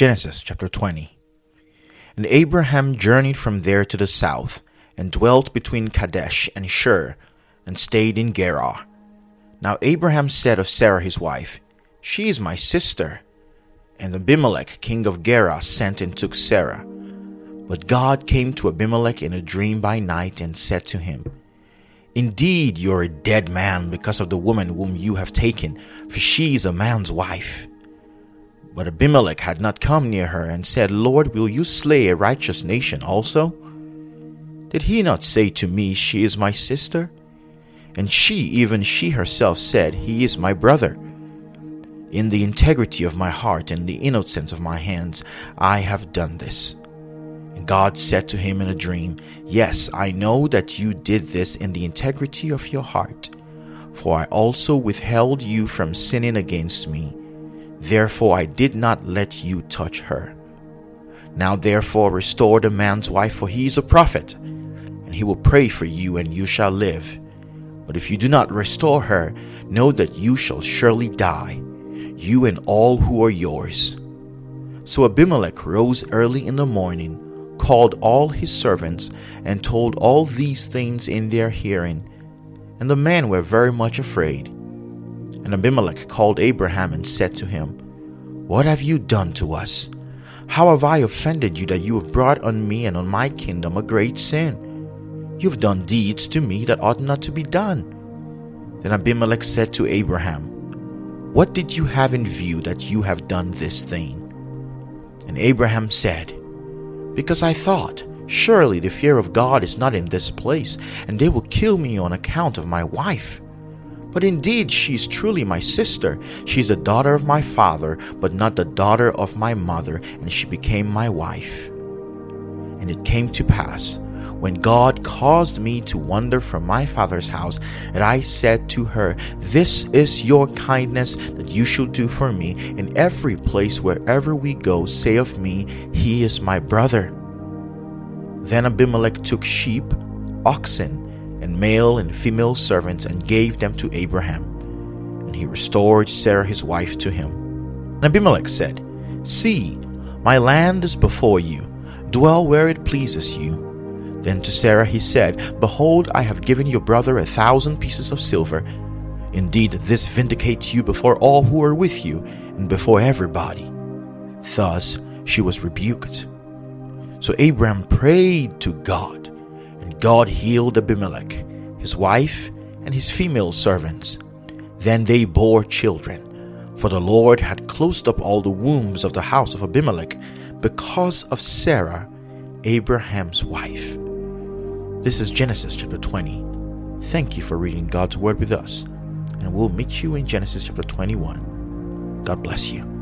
Genesis chapter 20. And Abraham journeyed from there to the south, and dwelt between Kadesh and Shur, and stayed in Gerar. Now Abraham said of Sarah his wife, She is my sister. And Abimelech king of Gerar sent and took Sarah. But God came to Abimelech in a dream by night and said to him, Indeed, you are a dead man because of the woman whom you have taken, for she is a man's wife. But Abimelech had not come near her and said, Lord, will you slay a righteous nation also? Did he not say to me, She is my sister? And she, even she herself, said, He is my brother. In the integrity of my heart and the innocence of my hands, I have done this. And God said to him in a dream, Yes, I know that you did this in the integrity of your heart, for I also withheld you from sinning against me. Therefore I did not let you touch her. Now therefore restore the man's wife, for he is a prophet, and he will pray for you, and you shall live. But if you do not restore her, know that you shall surely die, you and all who are yours. So Abimelech rose early in the morning, called all his servants, and told all these things in their hearing. And the men were very much afraid. And Abimelech called Abraham and said to him, What have you done to us? How have I offended you that you have brought on me and on my kingdom a great sin? You have done deeds to me that ought not to be done. Then Abimelech said to Abraham, What did you have in view that you have done this thing? And Abraham said, Because I thought, Surely the fear of God is not in this place, and they will kill me on account of my wife. But indeed, she is truly my sister. She is the daughter of my father, but not the daughter of my mother, and she became my wife. And it came to pass when God caused me to wander from my father's house, that I said to her, This is your kindness that you should do for me. In every place wherever we go, say of me, He is my brother. Then Abimelech took sheep, oxen, and male and female servants and gave them to Abraham. And he restored Sarah his wife to him. And Abimelech said, See, my land is before you. Dwell where it pleases you. Then to Sarah he said, Behold, I have given your brother a thousand pieces of silver. Indeed, this vindicates you before all who are with you, and before everybody. Thus she was rebuked. So Abraham prayed to God, and God healed Abimelech, his wife, and his female servants. Then they bore children, for the Lord had closed up all the wombs of the house of Abimelech because of Sarah, Abraham's wife. This is Genesis chapter 20. Thank you for reading God's Word with us, and we'll meet you in Genesis chapter 21. God bless you.